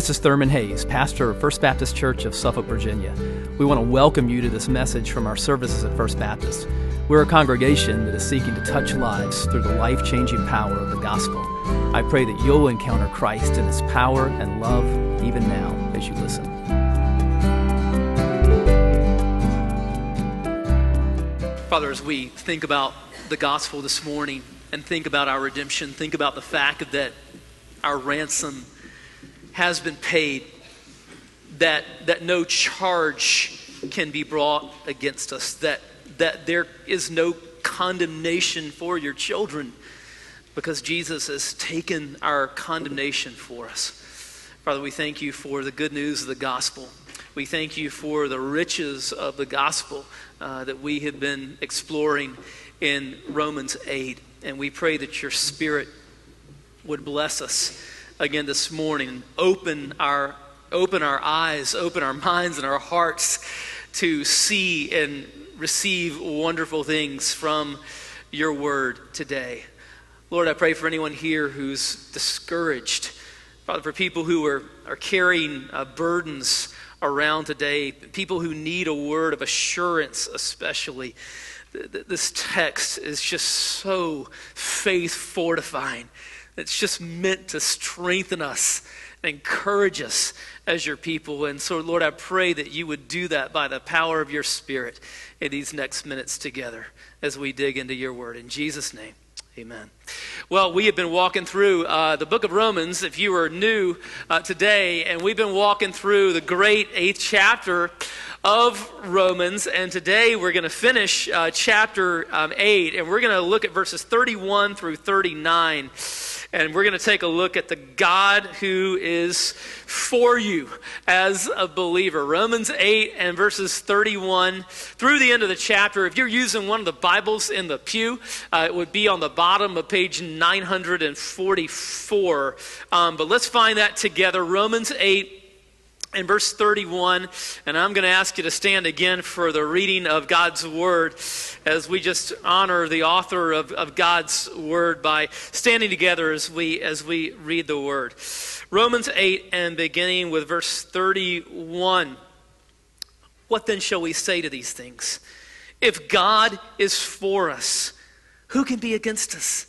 This is Thurman Hayes, pastor of First Baptist Church of Suffolk, Virginia. We want to welcome you to this message from our services at First Baptist. We're a congregation that is seeking to touch lives through the life changing power of the gospel. I pray that you'll encounter Christ in his power and love even now as you listen. Father, as we think about the gospel this morning and think about our redemption, think about the fact that our ransom has been paid, that, that no charge can be brought against us, that, that there is no condemnation for your children because Jesus has taken our condemnation for us. Father, we thank you for the good news of the gospel. We thank you for the riches of the gospel uh, that we have been exploring in Romans 8. And we pray that your spirit would bless us again this morning. Open our, open our eyes, open our minds and our hearts to see and receive wonderful things from your word today. Lord, I pray for anyone here who's discouraged. Father, for people who are, are carrying uh, burdens around today, people who need a word of assurance, especially. This text is just so faith fortifying. It's just meant to strengthen us and encourage us as your people. And so, Lord, I pray that you would do that by the power of your Spirit in these next minutes together as we dig into your word. In Jesus' name, amen. Well, we have been walking through uh, the book of Romans, if you are new uh, today, and we've been walking through the great eighth chapter of Romans. And today we're going to finish uh, chapter um, 8, and we're going to look at verses 31 through 39 and we're going to take a look at the God who is for you as a believer. Romans 8 and verses 31 through the end of the chapter. If you're using one of the Bibles in the pew, uh, it would be on the bottom of page 944. Um, but let's find that together. Romans 8 in verse 31, and I'm going to ask you to stand again for the reading of God's Word as we just honor the author of, of God's Word by standing together as we, as we read the Word. Romans 8, and beginning with verse 31. What then shall we say to these things? If God is for us, who can be against us?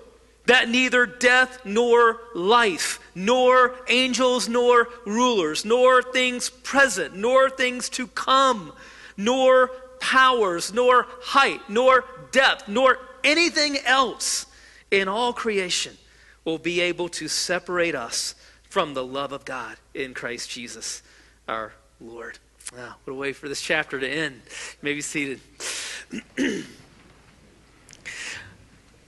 that neither death nor life, nor angels nor rulers, nor things present, nor things to come, nor powers, nor height, nor depth, nor anything else in all creation will be able to separate us from the love of God in Christ Jesus our Lord. Wow, what a way for this chapter to end. You may be seated.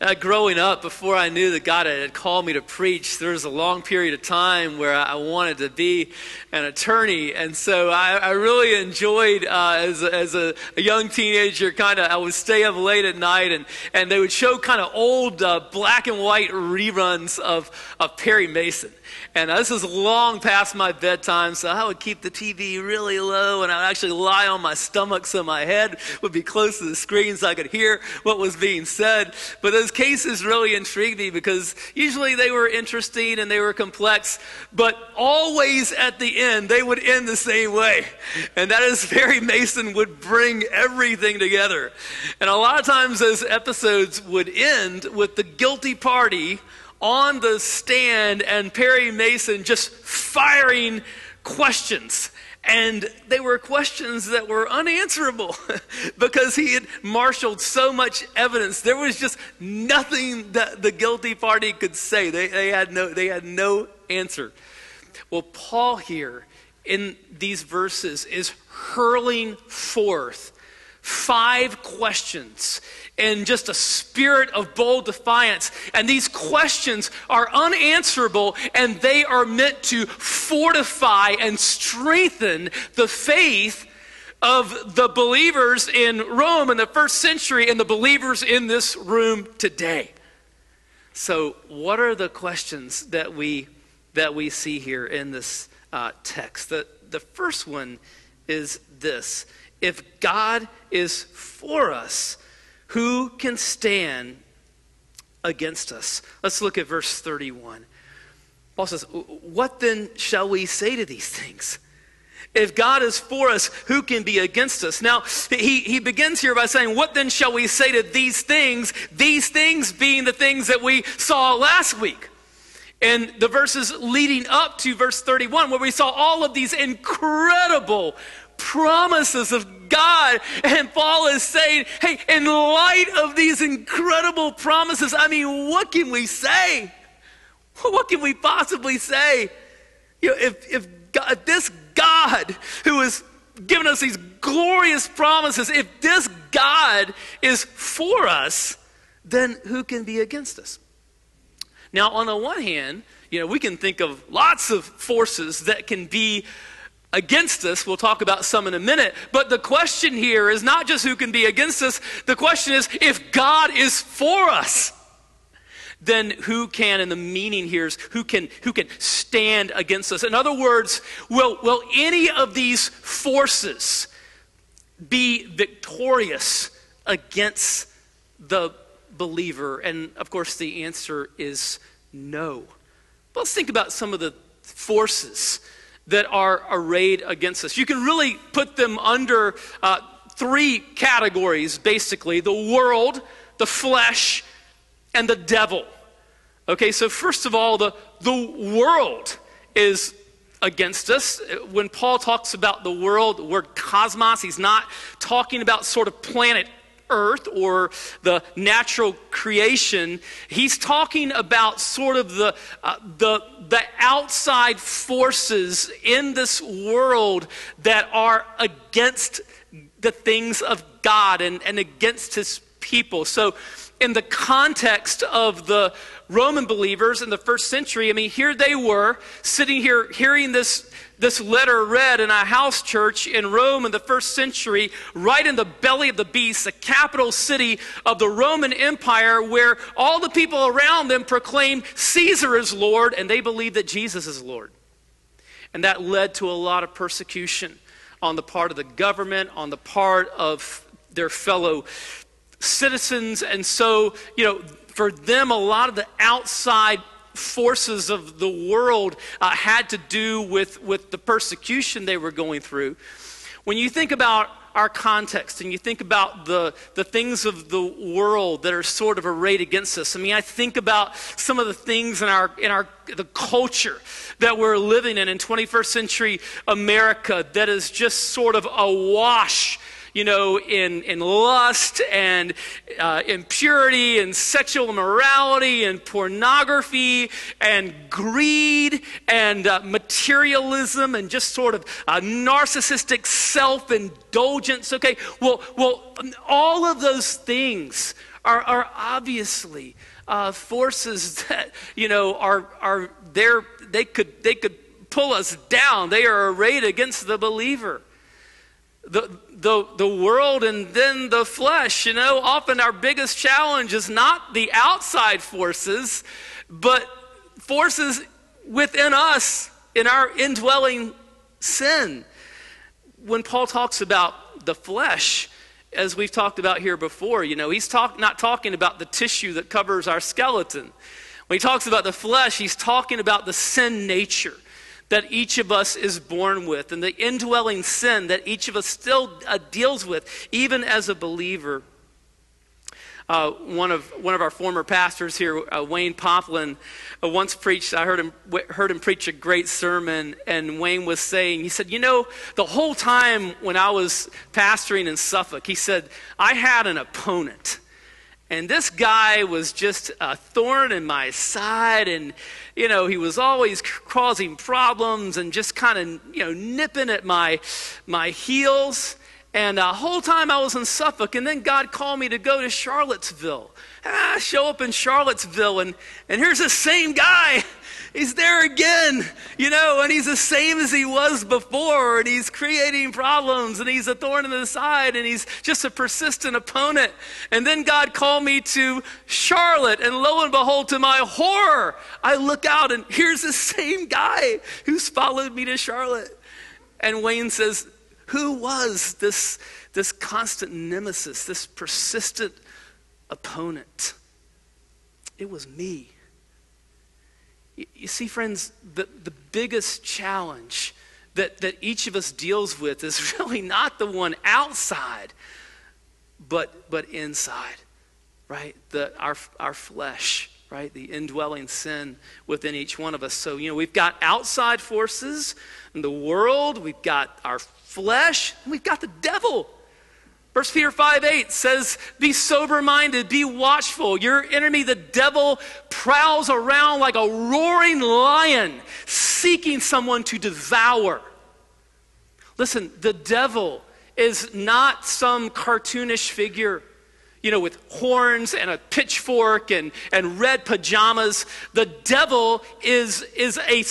Uh, growing up, before I knew that God had called me to preach, there was a long period of time where I wanted to be an attorney. And so I, I really enjoyed, uh, as, a, as a, a young teenager, kind of, I would stay up late at night and, and they would show kind of old uh, black and white reruns of, of Perry Mason. And this was long past my bedtime, so I would keep the TV really low and I would actually lie on my stomach so my head would be close to the screen so I could hear what was being said. But those cases really intrigued me because usually they were interesting and they were complex, but always at the end they would end the same way. And that is Perry Mason would bring everything together. And a lot of times those episodes would end with the guilty party on the stand and Perry Mason just firing questions And they were questions that were unanswerable because he had marshaled so much evidence. There was just nothing that the guilty party could say. They, they, had, no, they had no answer. Well, Paul here in these verses is hurling forth five questions in just a spirit of bold defiance. And these questions are unanswerable and they are meant to fortify and strengthen the faith of the believers in Rome in the first century and the believers in this room today. So, what are the questions that we that we see here in this uh, text? The the first one is this: If God is for us, who can stand against us? Let's look at verse 31. Paul says, What then shall we say to these things? If God is for us, who can be against us? Now, he, he begins here by saying, What then shall we say to these things? These things being the things that we saw last week. And the verses leading up to verse 31, where we saw all of these incredible promises of God. And Paul is saying, hey, in light of these incredible promises, I mean, what can we say? What can we possibly say? You know, if, if, God, this God who has given us these glorious promises, if this God is for us, then who can be against us? Now, on the one hand, you know, we can think of lots of forces that can be against us. We'll talk about some in a minute. But the question here is not just who can be against us. The question is if God is for us, then who can, and the meaning here is who can, who can stand against us. In other words, will, will any of these forces be victorious against the believer? And of course, the answer is no. But let's think about some of the forces that are arrayed against us. You can really put them under uh, three categories, basically the world, the flesh, and the devil. Okay, so first of all, the, the world is against us. When Paul talks about the world, the word cosmos, he's not talking about sort of planet earth or the natural creation. He's talking about sort of the, uh, the, the outside forces in this world that are against the things of God and, and against his people. So, in the context of the Roman believers in the first century, I mean, here they were sitting here hearing this this letter read in a house church in Rome in the first century, right in the belly of the beast, the capital city of the Roman Empire, where all the people around them proclaimed Caesar is Lord, and they believed that Jesus is Lord. And that led to a lot of persecution on the part of the government, on the part of their fellow citizens. And so, you know, for them, a lot of the outside forces of the world uh, had to do with, with the persecution they were going through. When you think about our context and you think about the, the things of the world that are sort of arrayed against us. I mean, I think about some of the things in our, in our the culture that we're living in in 21st century America that is just sort of awash you know, in, in lust and uh, impurity and sexual immorality and pornography and greed and uh, materialism and just sort of uh, narcissistic self indulgence. Okay, well, well, all of those things are, are obviously uh, forces that, you know, are, are there, they could, they could pull us down. They are arrayed against the believer the, the, the world and then the flesh. You know, often our biggest challenge is not the outside forces, but forces within us in our indwelling sin. When Paul talks about the flesh, as we've talked about here before, you know, he's talk, not talking about the tissue that covers our skeleton. When he talks about the flesh, he's talking about the sin nature that each of us is born with and the indwelling sin that each of us still uh, deals with, even as a believer. Uh, one of one of our former pastors here, uh, Wayne Poplin, uh, once preached. I heard him heard him preach a great sermon, and Wayne was saying, he said, "You know, the whole time when I was pastoring in Suffolk, he said I had an opponent." And this guy was just a thorn in my side. And, you know, he was always causing problems and just kind of, you know, nipping at my, my heels. And the whole time I was in Suffolk, and then God called me to go to Charlottesville. And I show up in Charlottesville, and, and here's the same guy. He's there again, you know, and he's the same as he was before, and he's creating problems, and he's a thorn in the side, and he's just a persistent opponent. And then God called me to Charlotte, and lo and behold, to my horror, I look out, and here's the same guy who's followed me to Charlotte. And Wayne says, Who was this, this constant nemesis, this persistent opponent? It was me. You see, friends, the, the biggest challenge that, that each of us deals with is really not the one outside, but, but inside, right? The, our, our flesh, right? The indwelling sin within each one of us. So, you know, we've got outside forces in the world, we've got our flesh, and we've got the devil. First Peter 5 8 says, Be sober minded, be watchful. Your enemy, the devil, prowls around like a roaring lion, seeking someone to devour. Listen, the devil is not some cartoonish figure, you know, with horns and a pitchfork and, and red pajamas. The devil is, is a,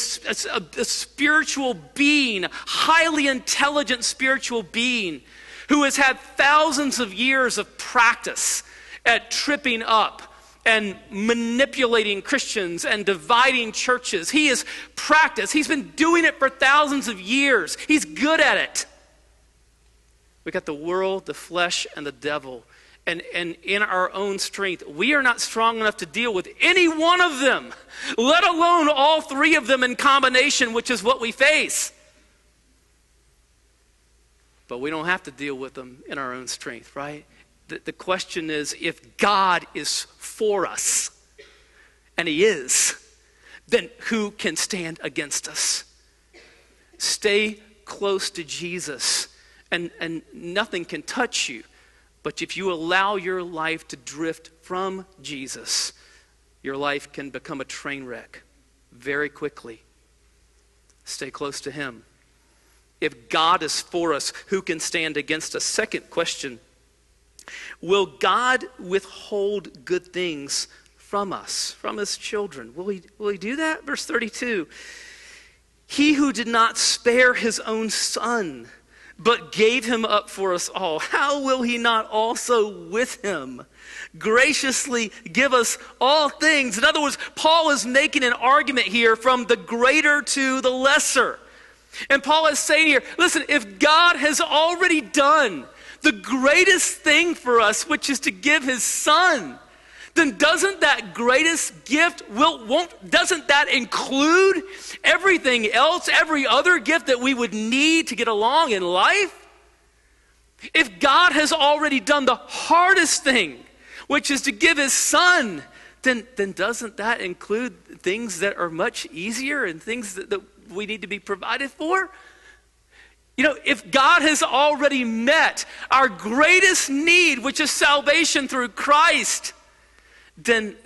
a, a spiritual being, highly intelligent spiritual being who has had thousands of years of practice at tripping up and manipulating Christians and dividing churches. He has practiced, he's been doing it for thousands of years. He's good at it. We got the world, the flesh, and the devil. And, and in our own strength, we are not strong enough to deal with any one of them, let alone all three of them in combination, which is what we face. But we don't have to deal with them in our own strength, right? The, the question is if God is for us, and He is, then who can stand against us? Stay close to Jesus, and, and nothing can touch you. But if you allow your life to drift from Jesus, your life can become a train wreck very quickly. Stay close to Him. If God is for us, who can stand against us? Second question Will God withhold good things from us, from his children? Will he, will he do that? Verse 32 He who did not spare his own son, but gave him up for us all, how will he not also with him? graciously give us all things. In other words, Paul is making an argument here from the greater to the lesser. And Paul is saying here listen, if God has already done the greatest thing for us, which is to give his son, then doesn't that greatest gift will won't doesn't that include everything else every other gift that we would need to get along in life? If god has already done the hardest thing which is to give his son then then doesn't that include things that are much easier and things that, that we need to be provided for? You know, if God has already met our greatest need, which is salvation through Christ, then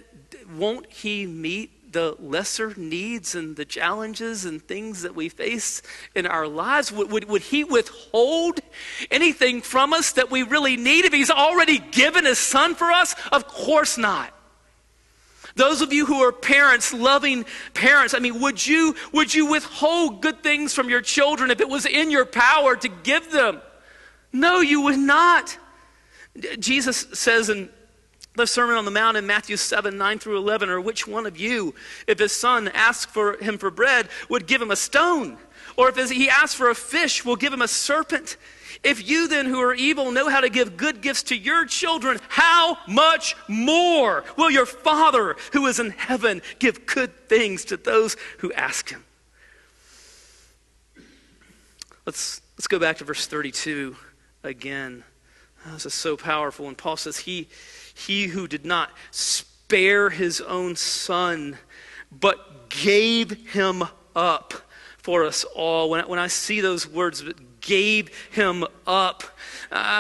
won't He meet the lesser needs and the challenges and things that we face in our lives? Would, would, would, He withhold anything from us that we really need if He's already given His Son for us? Of course not. Those of you who are parents, loving parents, I mean, would you, would you withhold good things from your children if it was in your power to give them? No, you would not. Jesus says in the Sermon on the Mount in Matthew 7 9 through 11, or which one of you, if his son asked for him for bread, would give him a stone? Or if he asked for a fish, will give him a serpent? If you then, who are evil, know how to give good gifts to your children, how much more will your Father who is in heaven give good things to those who ask him? Let's, let's go back to verse 32 again. Oh, this is so powerful. And Paul says, He, He who did not spare his own son, but gave him up for us all. When, when I see those words, gave him up,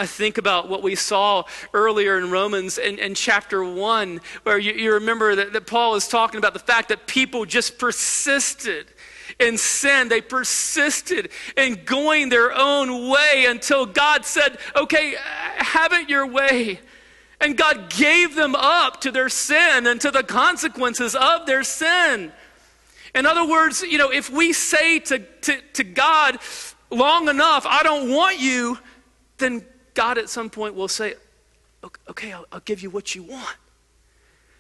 think about what we saw earlier in Romans in, in chapter 1, where you, you remember that, that Paul is talking about the fact that people just persisted in sin. They persisted in going their own way until God said, okay, have it your way. And God gave them up to their sin and to the consequences of their sin. In other words, you know, if we say to, to, to God long enough, I don't want you, then God at some point will say, okay, I'll, I'll give you what you want.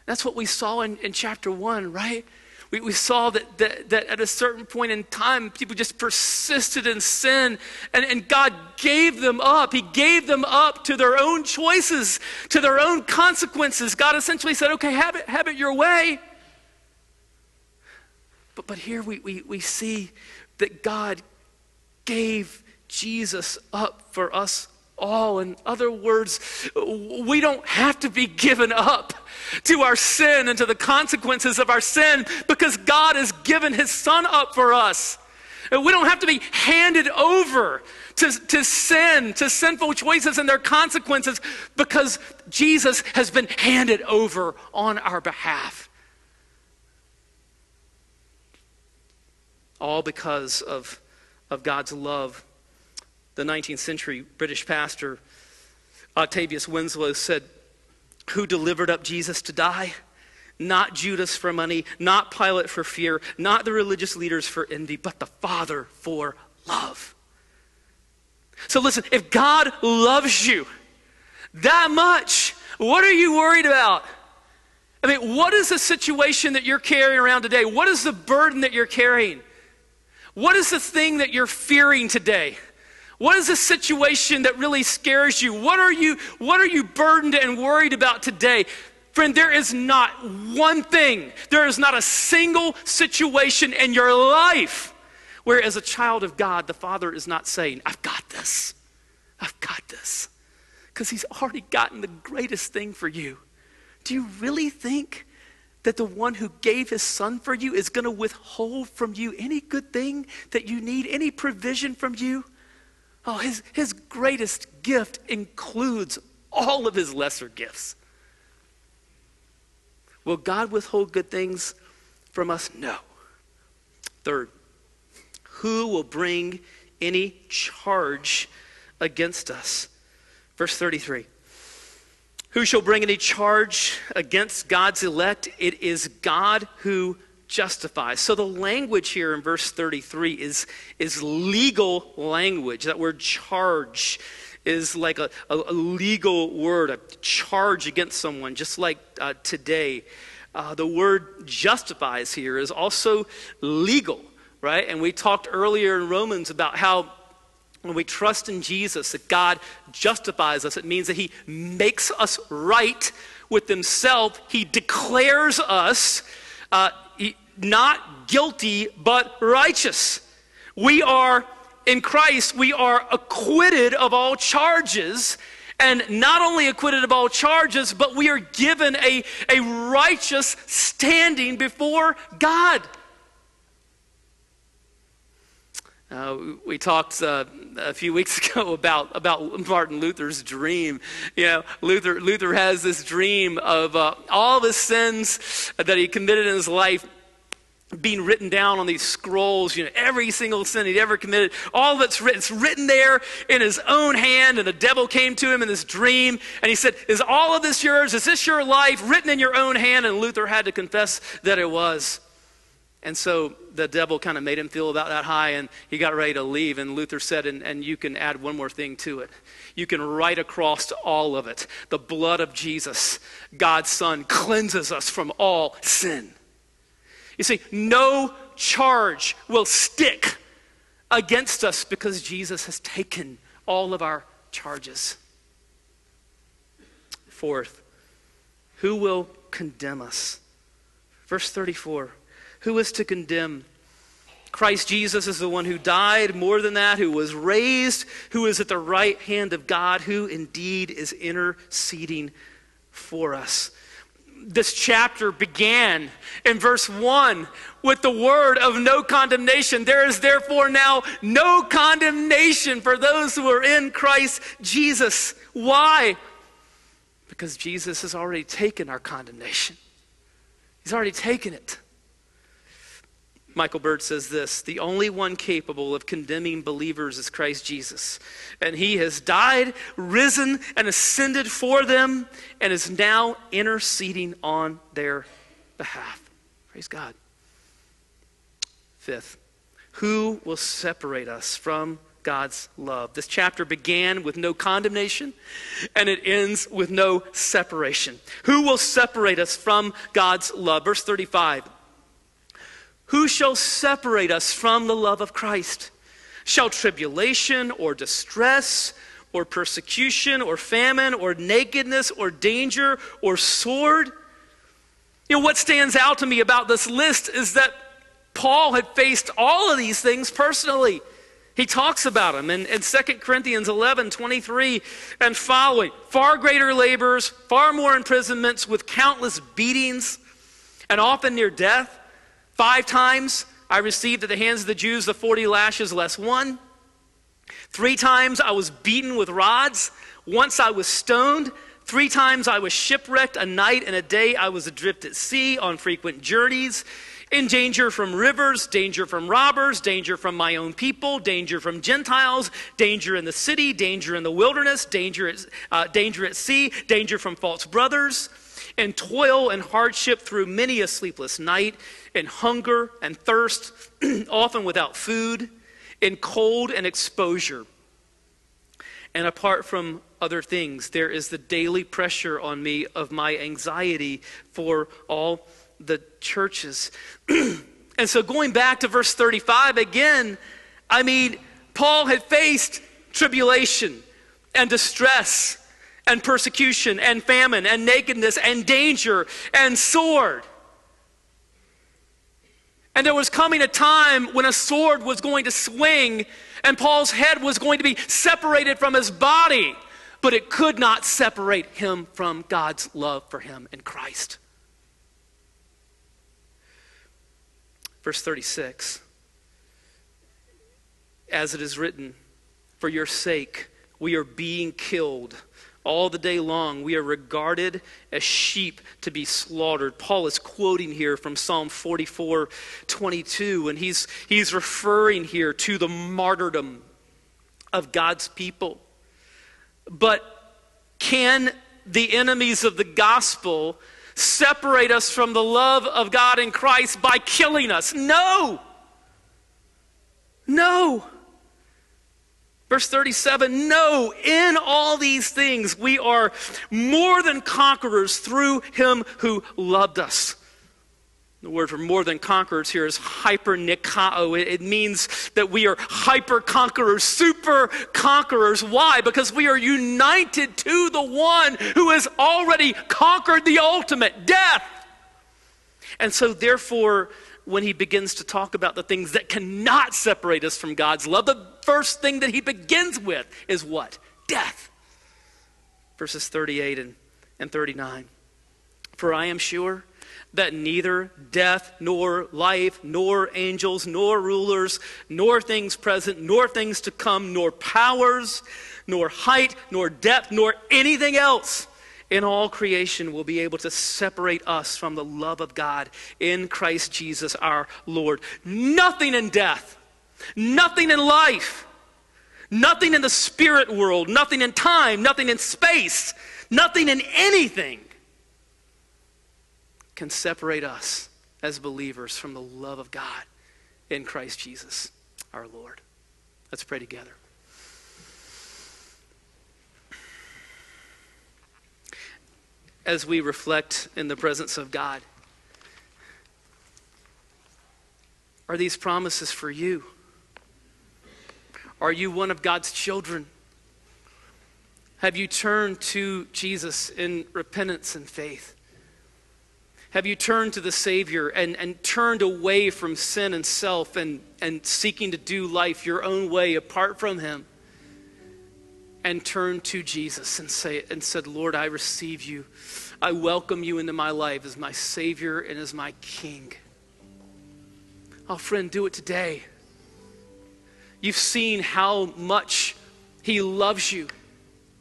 That's what we saw in, in chapter one, right? We, we saw that, that, that at a certain point in time, people just persisted in sin, and, and God gave them up. He gave them up to their own choices, to their own consequences. God essentially said, okay, have it, have it your way. But, but here we, we, we see that God gave Jesus up for us all. In other words, we don't have to be given up to our sin and to the consequences of our sin because God has given his son up for us. We don't have to be handed over to, to sin, to sinful choices and their consequences because Jesus has been handed over on our behalf. All because of, of God's love. The 19th century British pastor Octavius Winslow said, who delivered up Jesus to die? Not Judas for money, not Pilate for fear, not the religious leaders for envy, but the Father for love. So listen, if God loves you that much, what are you worried about? I mean, what is the situation that you're carrying around today? What is the burden that you're carrying? What is the thing that you're fearing today? What is the situation that really scares you? What are you, what are you burdened and worried about today? Friend, there is not one thing, there is not a single situation in your life where, as a child of God, the Father is not saying, I've got this. I've got this. Because He's already gotten the greatest thing for you. Do you really think that the one who gave His Son for you is going to withhold from you any good thing that you need, any provision from you? Oh, his, his greatest gift includes all of his lesser gifts. Will God withhold good things from us? No. Third, who will bring any charge against us? Verse 33. Who shall bring any charge against God's elect? It is God who justifies. So the language here in verse 33 is, is legal language. That word charge is like a, a, legal word, a charge against someone, just like uh, today. Uh, the word justifies here is also legal, right? And we talked earlier in Romans about how when we trust in Jesus, that God justifies us. It means that He makes us right with Himself. He declares us uh, not guilty, but righteous. We are, in Christ, we are acquitted of all charges. And not only acquitted of all charges, but we are given a, a righteous standing before God. Uh, we talked uh, a few weeks ago about, about Martin Luther's dream. You know, Luther, Luther has this dream of uh, all the sins that he committed in his life being written down on these scrolls, you know, every single sin he'd ever committed, all that's written, it's written there in his own hand, and the devil came to him in this dream, and he said, Is all of this yours? Is this your life written in your own hand? And Luther had to confess that it was. And so the devil kind of made him feel about that high, and he got ready to leave. And Luther said, and, and you can add one more thing to it. You can write across all of it. The blood of Jesus, God's Son, cleanses us from all sin. You see, no charge will stick against us because Jesus has taken all of our charges. Fourth, who will condemn us? Verse 34 Who is to condemn? Christ Jesus is the one who died, more than that, who was raised, who is at the right hand of God, who indeed is interceding for us. This chapter began in verse 1 with the word of no condemnation. There is therefore now no condemnation for those who are in Christ Jesus. Why? Because Jesus has already taken our condemnation, He's already taken it. Michael Bird says this The only one capable of condemning believers is Christ Jesus. And he has died, risen, and ascended for them, and is now interceding on their behalf. Praise God. Fifth, who will separate us from God's love? This chapter began with no condemnation, and it ends with no separation. Who will separate us from God's love? Verse 35. Who shall separate us from the love of Christ? Shall tribulation or distress or persecution or famine or nakedness or danger or sword? You know, what stands out to me about this list is that Paul had faced all of these things personally. He talks about them in, in 2 Corinthians 11 23 and following. Far greater labors, far more imprisonments with countless beatings, and often near death. Five times I received at the hands of the Jews the 40 lashes less one. Three times I was beaten with rods. Once I was stoned. Three times I was shipwrecked. A night and a day I was adrift at sea on frequent journeys. In danger from rivers, danger from robbers, danger from my own people, danger from Gentiles, danger in the city, danger in the wilderness, danger at, uh, danger at sea, danger from false brothers, and toil and hardship through many a sleepless night and hunger and thirst, often without food, in cold and exposure. And apart from other things, there is the daily pressure on me of my anxiety for all the churches. and so, going back to verse 35 again, I mean, Paul had faced tribulation and distress and persecution and famine and nakedness and danger and sword. And there was coming a time when a sword was going to swing and Paul's head was going to be separated from his body, but it could not separate him from God's love for him in Christ. Verse 36 As it is written, for your sake we are being killed all the day long, we are regarded as sheep to be slaughtered. Paul is quoting here from Psalm 44 22, and he's, he's referring here to the martyrdom of God's people. But can the enemies of the gospel separate us from the love of God in Christ by killing us? No. No. Verse 37 No, in all these things we are more than conquerors through him who loved us. The word for more than conquerors here is hypernikao. It, it means that we are hyper conquerors, super conquerors. Why? Because we are united to the one who has already conquered the ultimate death. And so, therefore, when he begins to talk about the things that cannot separate us from God's love, the first thing that he begins with is what? Death. Verses 38 and, and 39. For I am sure that neither death, nor life, nor angels, nor rulers, nor things present, nor things to come, nor powers, nor height, nor depth, nor anything else in all creation will be able to separate us from the love of God in Christ Jesus our Lord. Nothing in death, nothing in life, nothing in the spirit world, nothing in time, nothing in space, nothing in anything can separate us as believers from the love of God in Christ Jesus our Lord. Let's pray together. as we reflect in the presence of God? Are these promises for you? Are you one of God's children? Have you turned to Jesus in repentance and faith? Have you turned to the Savior and, and turned away from sin and self and, and seeking to do life your own way apart from Him? and turned to Jesus and, say, and said, Lord, I receive you. I welcome you into my life as my Savior and as my King. Oh, friend, do it today. You've seen how much He loves you.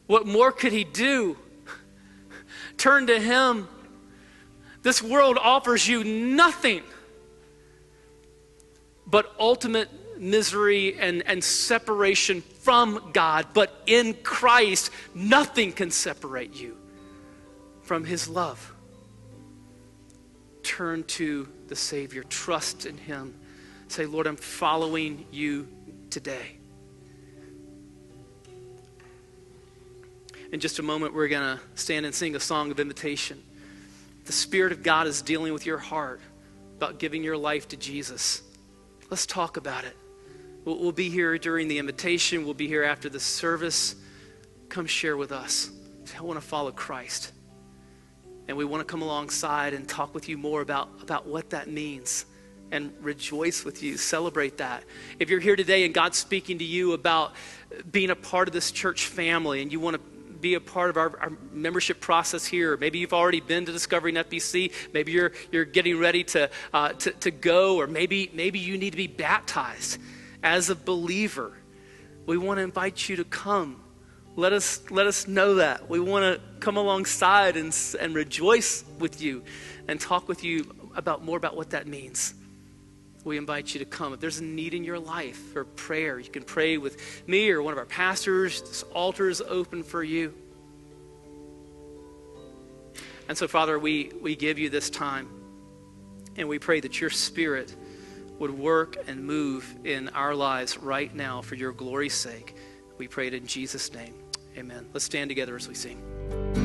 What more could He do? Turn to Him. This world offers you nothing but ultimate misery and, and separation from God. But in Christ, nothing can separate you from His love. Turn to the Savior, trust in Him. Say, Lord, I'm following you today. In just a moment, we're going to stand and sing a song of invitation. The Spirit of God is dealing with your heart about giving your life to Jesus. Let's talk about it. We'll, we'll be here during the invitation, we'll be here after the service. Come share with us. I want to follow Christ. And we want to come alongside and talk with you more about, about what that means and rejoice with you, celebrate that. If you're here today and God's speaking to you about being a part of this church family and you want to be a part of our, our, membership process here. Maybe you've already been to Discovering FBC. Maybe you're, you're getting ready to, uh, to, to go, or maybe, maybe you need to be baptized as a believer. We want to invite you to come. Let us, let us know that. We want to come alongside and, and rejoice with you and talk with you about more about what that means we invite you to come. If there's a need in your life for prayer, you can pray with me or one of our pastors. This altar is open for you. And so, Father, we, we give you this time, and we pray that your Spirit would work and move in our lives right now for your glory's sake. We pray it in Jesus' name. Amen. Let's stand together as we sing.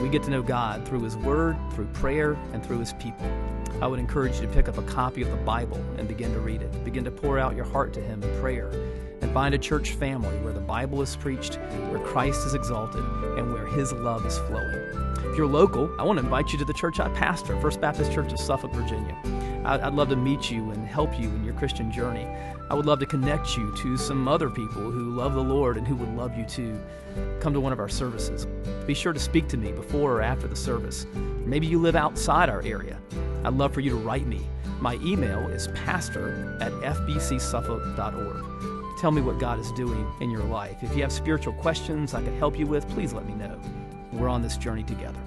We get to know God through His Word, through prayer, and through His people. I would encourage you to pick up a copy of the Bible and begin to read it. Begin to pour out your heart to Him in prayer. And find a church family where the Bible is preached, where Christ is exalted, and where His love is flowing. If you're local, I want to invite you to the church I pastor, First Baptist Church of Suffolk, Virginia. I'd love to meet you and help you in your Christian journey. I would love to connect you to some other people who love the Lord and who would love you to Come to one of our services. Be sure to speak to me before or after the service. Maybe you live outside our area. I'd love for you to write me. My email is pastor at fbcsuffolk.org. Tell me what God is doing in your life. If you have spiritual questions I can help you with, please let me know. We're on this journey together.